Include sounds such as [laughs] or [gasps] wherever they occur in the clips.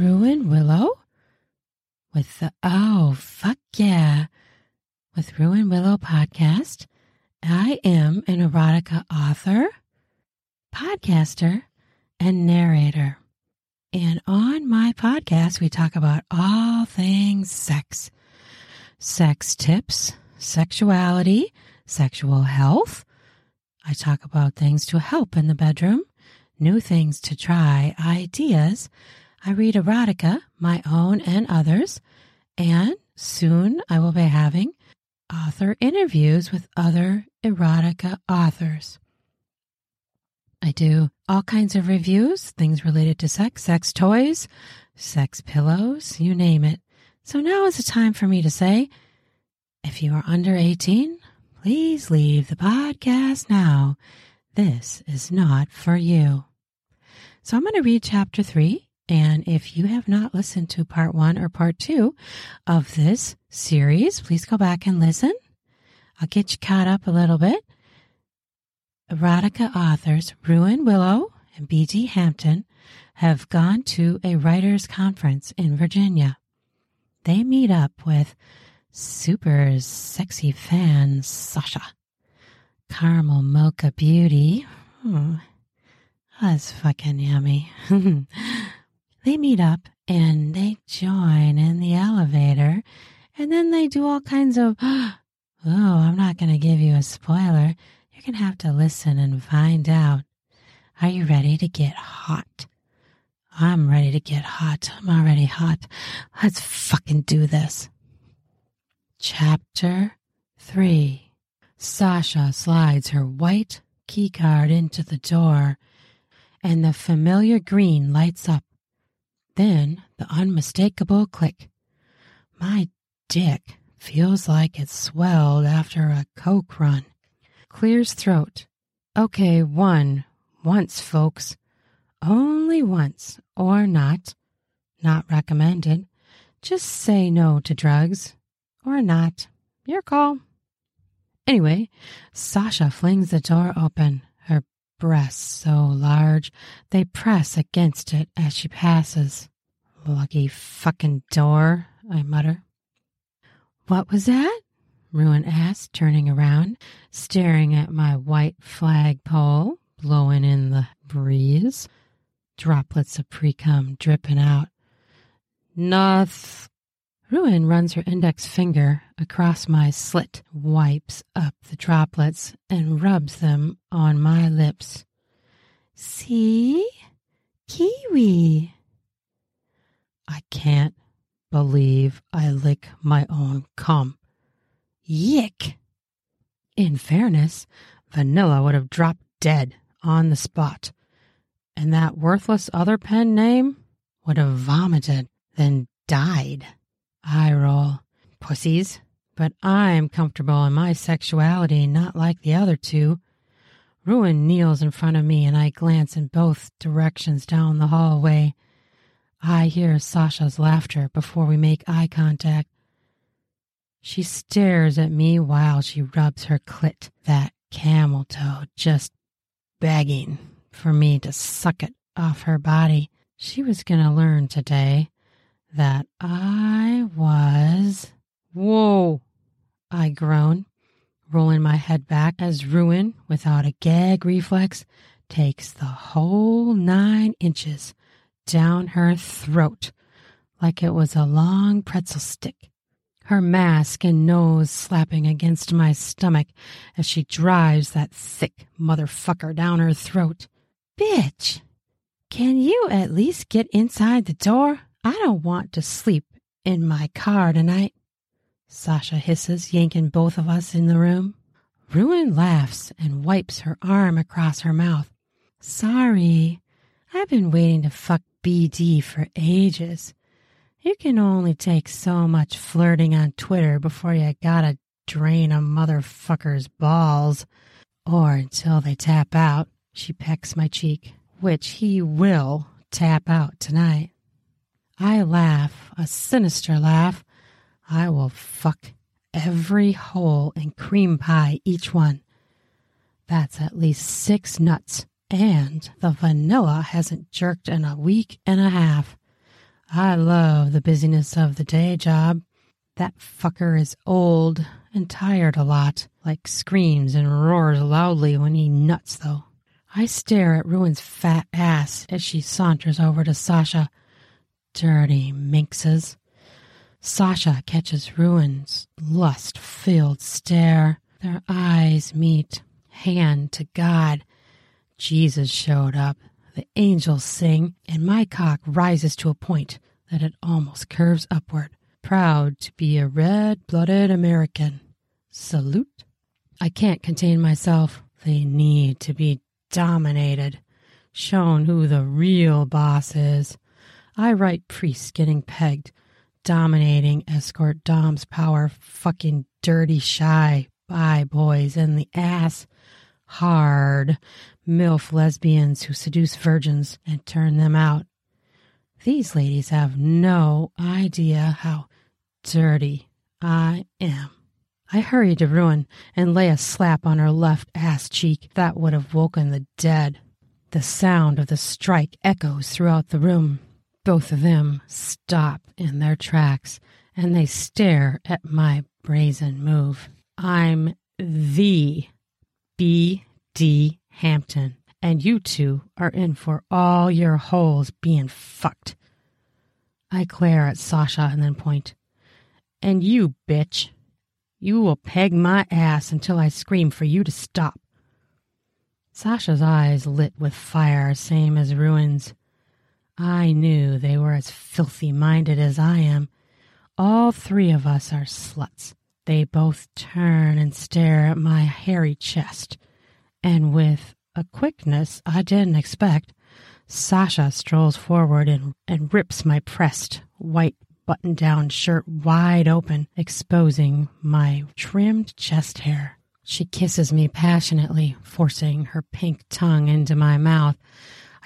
Ruan Willow with the Oh, fuck yeah. With Ruan Willow podcast. I am an erotica author, podcaster, and narrator. And on my podcast, we talk about all things sex, sex tips, sexuality, sexual health. I talk about things to help in the bedroom, new things to try, ideas. I read erotica, my own and others, and soon I will be having author interviews with other erotica authors. I do all kinds of reviews, things related to sex, sex toys, sex pillows, you name it. So now is the time for me to say if you are under 18, please leave the podcast now. This is not for you. So I'm going to read chapter three. And if you have not listened to part one or part two of this series, please go back and listen. I'll get you caught up a little bit. Erotica authors Ruan Willow and B.D. Hampton have gone to a writers' conference in Virginia. They meet up with super sexy fan Sasha. Caramel Mocha Beauty. Hmm, that's fucking yummy. [laughs] they meet up and they join in the elevator and then they do all kinds of, [gasps] oh, I'm not going to give you a spoiler. You're going to have to listen and find out. Are you ready to get hot? I'm ready to get hot. I'm already hot. Let's fucking do this. Chapter 3 Sasha slides her white keycard into the door, and the familiar green lights up. Then the unmistakable click. My dick feels like it swelled after a coke run. Clears throat. Okay, one. Once, folks. Only once, or not. Not recommended. Just say no to drugs or not. Your call. Anyway, Sasha flings the door open, her breasts so large they press against it as she passes. Lucky fucking door, I mutter. What was that? Ruan asked, turning around, staring at my white flagpole blowing in the breeze. Droplets of precum dripping out. Noth Ruan runs her index finger across my slit, wipes up the droplets, and rubs them on my lips. See? Kiwi. I can't believe I lick my own cum. Yick! In fairness, Vanilla would have dropped dead on the spot, and that worthless other pen name would have vomited, then died. I roll. Pussies. But I'm comfortable in my sexuality, not like the other two. Ruan kneels in front of me, and I glance in both directions down the hallway. I hear Sasha's laughter before we make eye contact. She stares at me while she rubs her clit, that camel toe just begging for me to suck it off her body. She was going to learn today that I was. Whoa! I groan, rolling my head back as Ruan, without a gag reflex, takes the whole nine inches down her throat like it was a long pretzel stick. Her mask and nose slapping against my stomach as she drives that thick motherfucker down her throat. Bitch! Can you at least get inside the door? I don't want to sleep in my car tonight. Sasha hisses, yanking both of us in the room. Ruan laughs and wipes her arm across her mouth. Sorry, I've been waiting to fuck BD for ages. You can only take so much flirting on Twitter before you gotta drain a motherfucker's balls. Or until they tap out. She pecks my cheek, which he will tap out tonight. I laugh, a sinister laugh. I will fuck every hole in cream pie, each one. That's at least six nuts, and the vanilla hasn't jerked in a week and a half. I love the busyness of the day job. That fucker is old and tired a lot, like screams and roars loudly when he nuts, though. I stare at Ruan's fat ass as she saunters over to Sasha. Dirty minxes. Sasha catches Ruan's lust filled stare. Their eyes meet, hand to God. Jesus showed up. The angels sing, and my cock rises to a point that it almost curves upward proud to be a red blooded American. Salute. I can't contain myself. They need to be dominated, shown who the real boss is. I write priests getting pegged, dominating escort Dom's power, fucking dirty shy, bye boys in the ass, hard, MILF lesbians who seduce virgins and turn them out. These ladies have no idea how dirty I am. I hurried to Ruan and lay a slap on her left ass cheek that would have woken the dead. The sound of the strike echoes throughout the room. Both of them stop in their tracks and they stare at my brazen move. I'm the B.D. Hampton, and you two are in for all your holes being fucked. I glare at Sasha and then point. And you, bitch, you will peg my ass until I scream for you to stop. Sasha's eyes lit with fire, same as Ruan's. I knew they were as filthy minded as I am. All three of us are sluts. They both turn and stare at my hairy chest, and with a quickness I didn't expect, Sasha strolls forward and, and rips my pressed white button down shirt wide open, exposing my trimmed chest hair. She kisses me passionately, forcing her pink tongue into my mouth.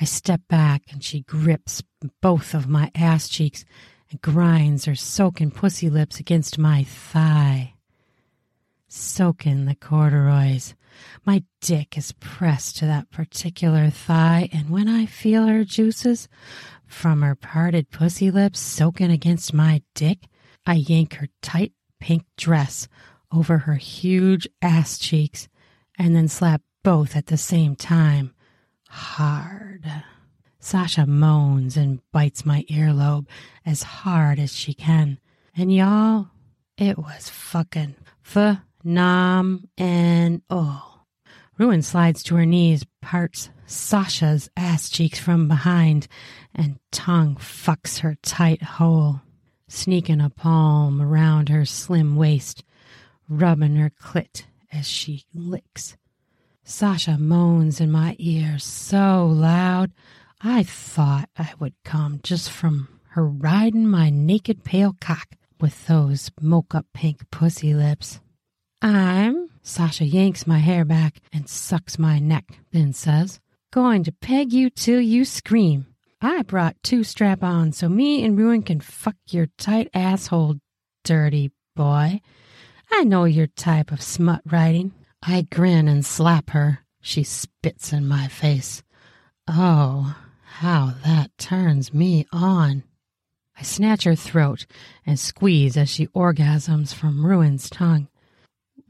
I step back and she grips both of my ass cheeks and grinds her soaking pussy lips against my thigh. Soaking the corduroys. My dick is pressed to that particular thigh, and when I feel her juices, from her parted pussy lips soaking against my dick, I yank her tight pink dress over her huge ass cheeks and then slap both at the same time. Hard. Sasha moans and bites my earlobe as hard as she can. And y'all, it was fucking phenom and oh. Ruan slides to her knees, parts Sasha's ass cheeks from behind, and tongue fucks her tight hole, sneaking a palm around her slim waist, rubbing her clit as she licks. Sasha moans in my ear so loud I thought I would come just from her riding my naked pale cock with those mocha pink pussy lips. I'm Sasha yanks my hair back and sucks my neck, then says, Going to peg you till you scream. I brought two strap ons so me and Ruan can fuck your tight asshole, dirty boy. I know your type of smut writing. I grin and slap her. She spits in my face. Oh, how that turns me on. I snatch her throat and squeeze as she orgasms from Ruan's tongue.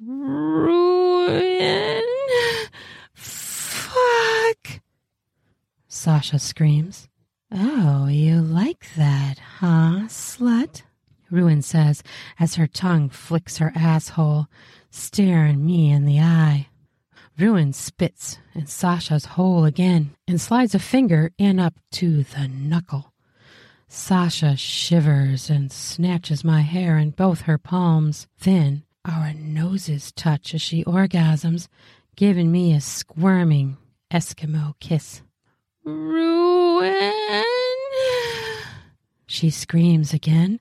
Ruan. Fuck. Sasha screams. Oh, you like that, huh, slut? Ruan says as her tongue flicks her asshole, staring me in the eye. Ruan spits in Sasha's hole again and slides a finger in up to the knuckle. Sasha shivers and snatches my hair in both her palms. Then our noses touch as she orgasms, giving me a squirming Eskimo kiss. Ruan! She screams again,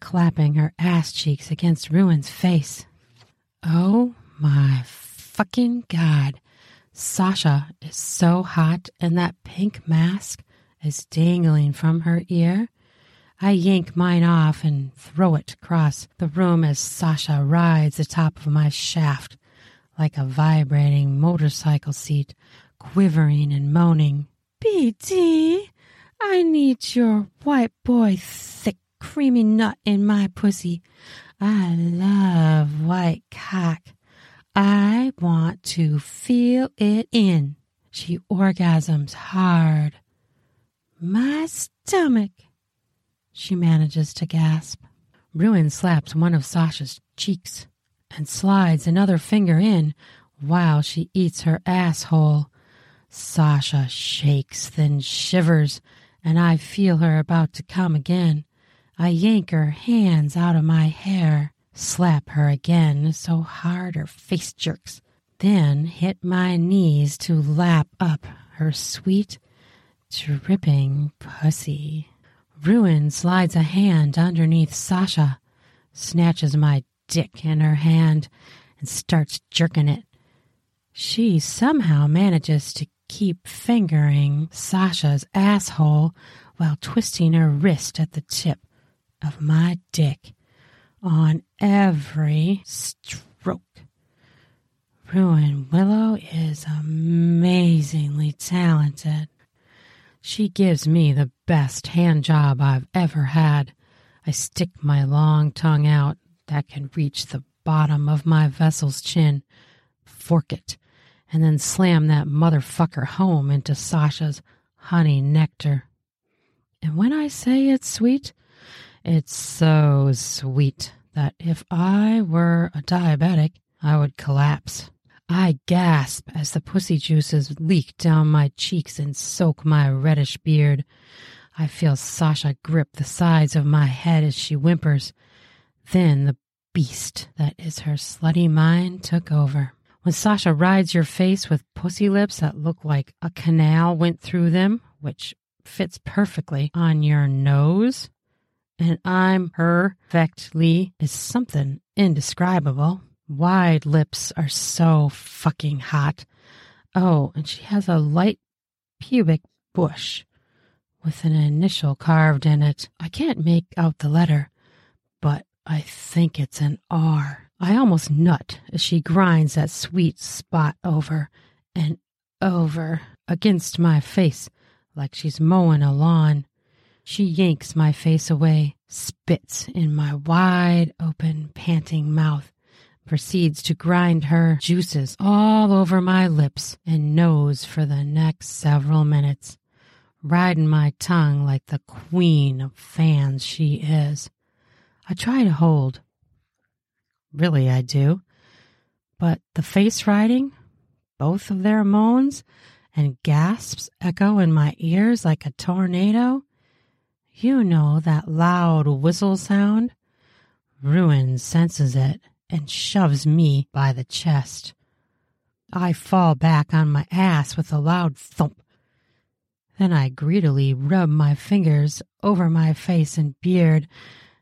clapping her ass cheeks against Ruan's face. Oh my fucking god. Sasha is so hot, and that pink mask is dangling from her ear. I yank mine off and throw it across the room as Sasha rides atop of my shaft like a vibrating motorcycle seat, quivering and moaning. BD, I need your white boy thick creamy nut in my pussy. I love white cock. I want to feel it in. She orgasms hard. My stomach. She manages to gasp. Bruin slaps one of Sasha's cheeks and slides another finger in while she eats her asshole. Sasha shakes, then shivers, and I feel her about to come again. I yank her hands out of my hair, slap her again so hard her face jerks, then hit my knees to lap up her sweet, dripping pussy. Ruan slides a hand underneath Sasha, snatches my dick in her hand, and starts jerking it. She somehow manages to keep fingering Sasha's asshole while twisting her wrist at the tip of my dick on every stroke. Ruan Willow is amazingly talented. She gives me the best hand job I've ever had. I stick my long tongue out that can reach the bottom of my vessel's chin, fork it, and then slam that motherfucker home into Sasha's honey nectar. And when I say it's sweet, it's so sweet that if I were a diabetic, I would collapse. I gasp as the pussy juices leak down my cheeks and soak my reddish beard. I feel Sasha grip the sides of my head as she whimpers. Then the beast that is her slutty mind took over. When Sasha rides your face with pussy lips that look like a canal went through them, which fits perfectly on your nose, and I'm perfectly is something indescribable. Wide lips are so fucking hot. Oh, and she has a light pubic bush with an initial carved in it. I can't make out the letter, but I think it's an R. I almost nut as she grinds that sweet spot over and over against my face like she's mowing a lawn. She yanks my face away, spits in my wide open, panting mouth, proceeds to grind her juices all over my lips and nose for the next several minutes, riding my tongue like the queen of fans she is. I try to hold. Really, I do. But the face riding, both of their moans and gasps echo in my ears like a tornado. You know that loud whistle sound? Ruan senses it and shoves me by the chest. I fall back on my ass with a loud thump. Then I greedily rub my fingers over my face and beard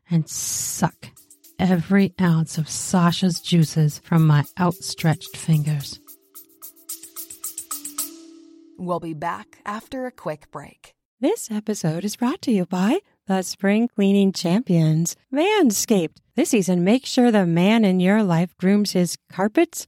and suck every ounce of Sasha's juices from my outstretched fingers. We'll be back after a quick break. This episode is brought to you by the spring cleaning champions, Manscaped. This season, make sure the man in your life grooms his carpets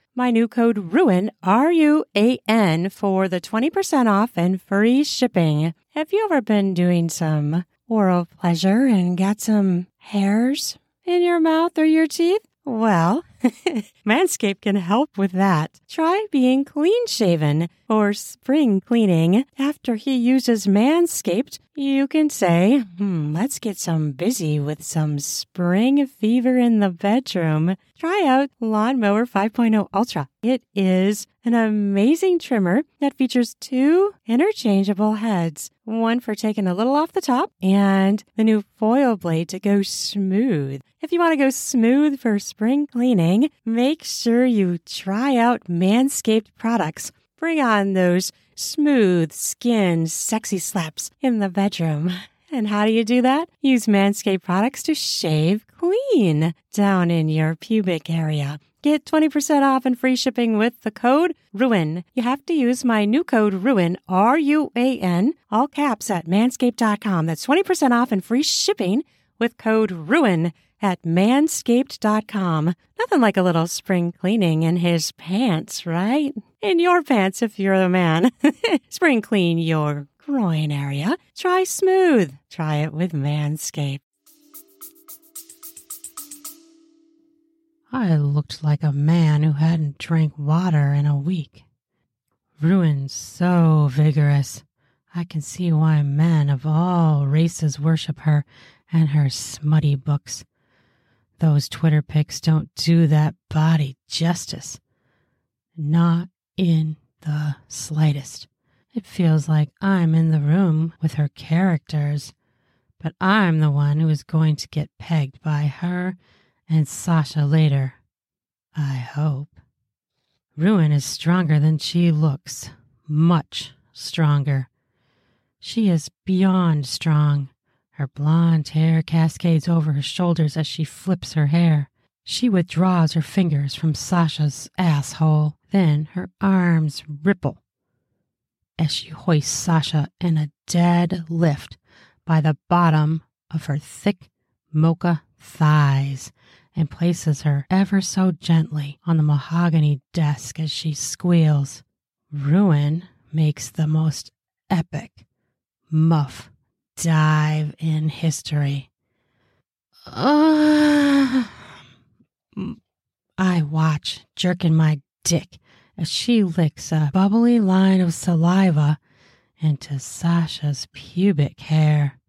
my new code RUAN, R U A N, for the 20% off and free shipping. Have you ever been doing some oral pleasure and got some hairs in your mouth or your teeth? Well, [laughs] Manscaped can help with that. Try being clean shaven or spring cleaning. After he uses Manscaped, you can say, hmm, let's get some busy with some spring fever in the bedroom. Try out Lawnmower 5.0 Ultra. It is an amazing trimmer that features two interchangeable heads one for taking a little off the top, and the new foil blade to go smooth. If you want to go smooth for spring cleaning, make sure you try out Manscaped products. Bring on those smooth skin, sexy slaps in the bedroom. [laughs] And how do you do that? Use Manscaped products to shave clean down in your pubic area. Get 20% off and free shipping with the code RUAN. You have to use my new code RUAN, R U A N, all caps at manscaped.com. That's 20% off and free shipping with code RUAN at manscaped.com. Nothing like a little spring cleaning in his pants, right? In your pants if you're a man. [laughs] spring clean your groin area. Try smooth. Try it with Manscaped. I looked like a man who hadn't drank water in a week. Ruan so vigorous. I can see why men of all races worship her and her smutty books. Those Twitter pics don't do that body justice. Not in the slightest. It feels like I'm in the room with her characters, but I'm the one who is going to get pegged by her and Sasha later. I hope. Ruan is stronger than she looks, much stronger. She is beyond strong. Her blonde hair cascades over her shoulders as she flips her hair. She withdraws her fingers from Sasha's asshole. Then her arms ripple as she hoists Sasha in a dead lift by the bottom of her thick mocha thighs and places her ever so gently on the mahogany desk as she squeals. Ruan makes the most epic muff dive in history. Uh, I watch, jerking my dick as she licks a bubbly line of saliva into Sasha's pubic hair.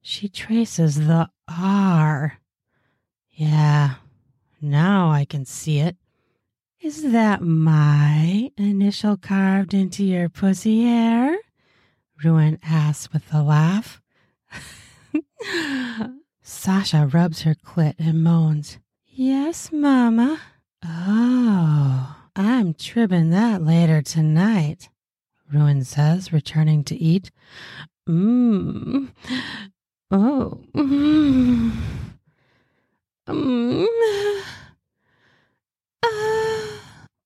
She traces the R yeah, now I can see it. Is that my initial carved into your pussy hair? Ruan asks with a laugh. [laughs] Sasha rubs her clit and moans. Yes, Mama. Oh, I'm tribbing that later tonight, Ruan says, returning to eat. Mmm. Oh. Mm. [sighs] Uh,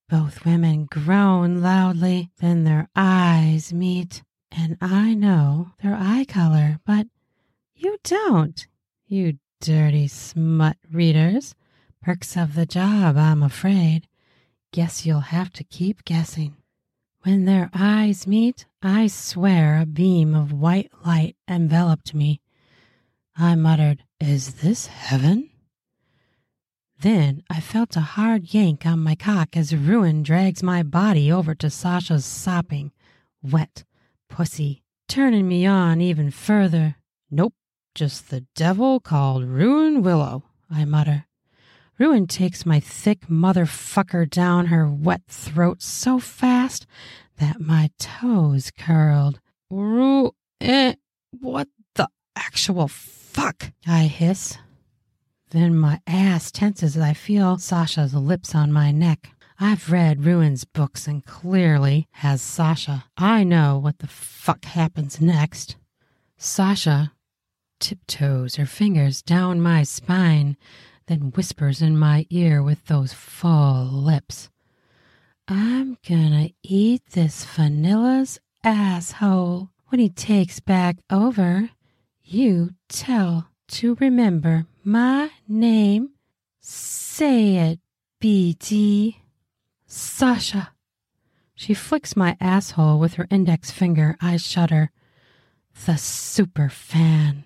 both women groan loudly, then their eyes meet, and I know their eye color, but you don't, you dirty smut readers. Perks of the job, I'm afraid. Guess you'll have to keep guessing. When their eyes meet, I swear a beam of white light enveloped me. I muttered, Is this heaven? Then I felt a hard yank on my cock as Ruan drags my body over to Sasha's sopping, wet pussy, turning me on even further. Nope, just the devil called Ruan Willow, I mutter. Ruan takes my thick motherfucker down her wet throat so fast that my toes curled. Ruan, eh, what the actual fuck? I hiss, then my ass tenses as I feel Sasha's lips on my neck. I've read Ruan's books and clearly has Sasha. I know what the fuck happens next. Sasha tiptoes her fingers down my spine, then whispers in my ear with those full lips. I'm gonna eat this vanilla's asshole. When he takes back over, you tell to remember my name. Say it, BD. Sasha. She flicks my asshole with her index finger. I shudder. The super fan.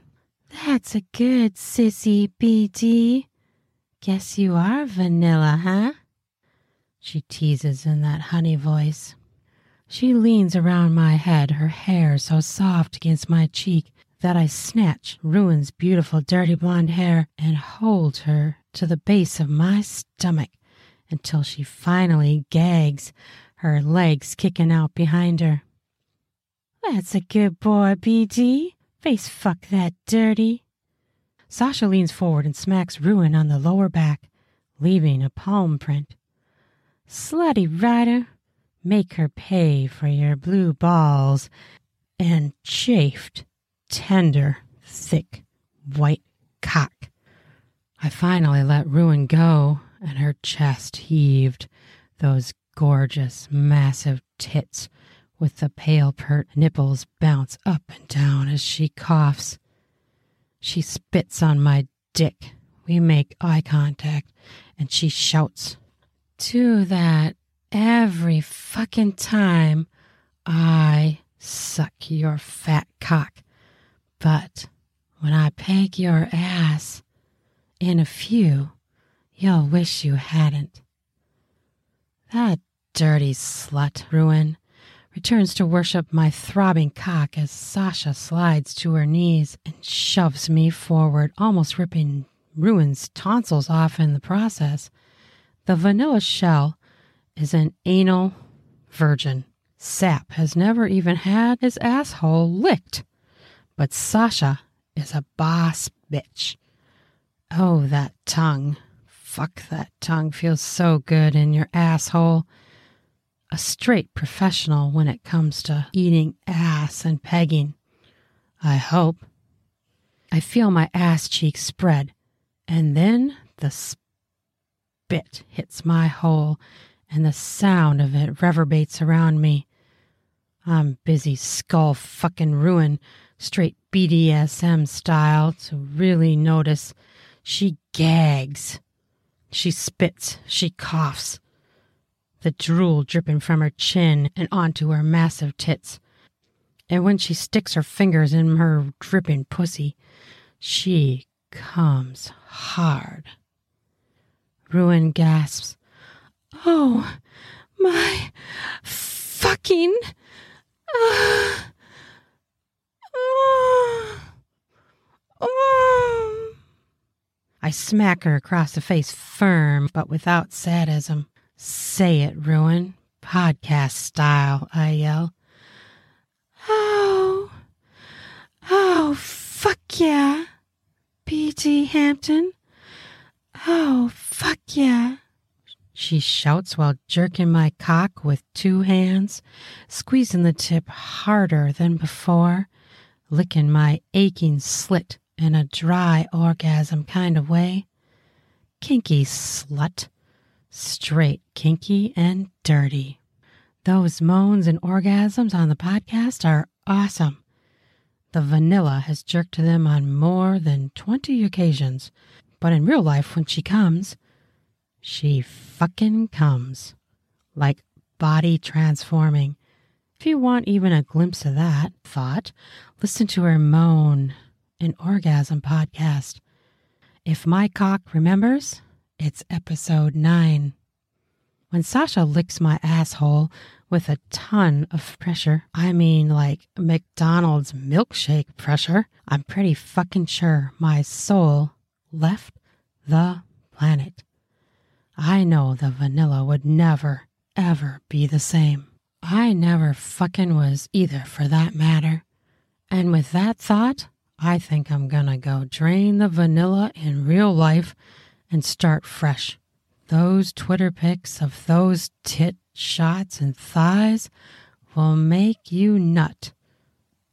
That's a good sissy, BD. Guess you are vanilla, huh? She teases in that honey voice. She leans around my head, her hair so soft against my cheek that I snatch Ruan's beautiful dirty blonde hair and hold her to the base of my stomach until she finally gags, her legs kicking out behind her. That's a good boy, BD. Face fuck that dirty. Sasha leans forward and smacks Ruan on the lower back, leaving a palm print. Slutty rider, make her pay for your blue balls and chafed tender, thick, white cock. I finally let Ruan go, and her chest heaved. Those gorgeous, massive tits with the pale pert nipples bounce up and down as she coughs. She spits on my dick. We make eye contact, and she shouts, Do that every fucking time I suck your fat cock. But when I peg your ass, in a few, you'll wish you hadn't. That dirty slut, Ruan, returns to worship my throbbing cock as Sasha slides to her knees and shoves me forward, almost ripping Ruan's tonsils off in the process. The vanilla shell is an anal virgin. Sap has never even had his asshole licked. But Sasha is a boss bitch. Oh, that tongue. Fuck, that tongue feels so good in your asshole. A straight professional when it comes to eating ass and pegging. I hope. I feel my ass cheeks spread, and then the spit hits my hole, and the sound of it reverberates around me. I'm busy skull fucking Ruan, straight BDSM style, to really notice she gags. She spits. She coughs. The drool dripping from her chin and onto her massive tits. And when she sticks her fingers in her dripping pussy, she comes hard. Ruan gasps, Oh, my fucking. Uh. I smack her across the face firm, but without sadism. Say it, Ruan. Podcast style, I yell. Oh, oh, fuck yeah. B.D. Hampton. Oh, fuck yeah. She shouts while jerking my cock with two hands, squeezing the tip harder than before, licking my aching slit in a dry orgasm kind of way. Kinky slut. Straight kinky and dirty. Those moans and orgasms on the podcast are awesome. The vanilla has jerked to them on more than 20 occasions, but in real life, when she comes, she fucking comes. Like body transforming. If you want even a glimpse of that thought, listen to her moan an orgasm podcast. If my cock remembers, it's episode 9. When Sasha licks my asshole with a ton of pressure, I mean like McDonald's milkshake pressure, I'm pretty fucking sure my soul left the planet. I know the vanilla would never, ever be the same. I never fucking was either, for that matter. And with that thought, I think I'm gonna go drain the vanilla in real life and start fresh. Those Twitter pics of those tit shots and thighs will make you nut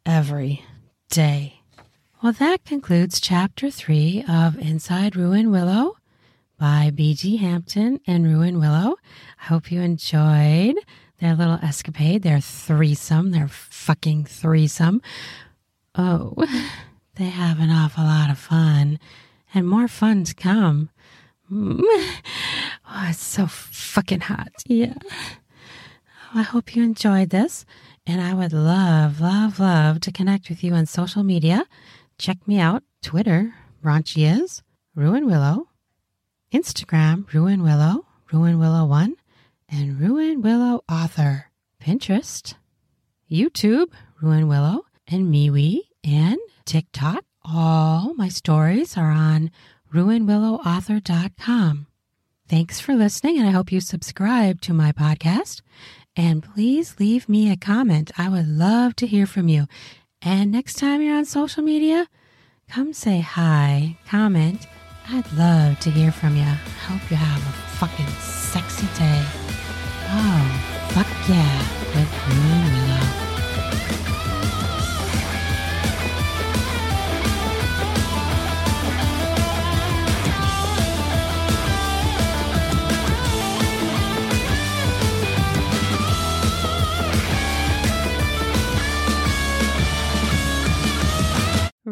every day. Well, that concludes chapter three of Inside Ruan Willow by B.D. Hampton and Ruan Willow. I hope you enjoyed their little escapade, their threesome, their fucking threesome. Oh. [laughs] They have an awful lot of fun, and more fun to come. Mm. [laughs] Oh, it's so fucking hot. Yeah. I hope you enjoyed this, and I would love, love, love to connect with you on social media. Check me out Twitter, Raunchy is, Ruan Willow, Instagram, Ruan Willow, Ruan Willow 1, and Ruan Willow Author, Pinterest, YouTube, Ruan Willow, and MeWe, and TikTok. All my stories are on ruanwillowauthor.com. Thanks for listening, and I hope you subscribe to my podcast. And please leave me a comment. I would love to hear from you. And next time you're on social media, come say hi, comment. I'd love to hear from you. I hope you have a fucking sexy day. Oh, fuck yeah, with Ruan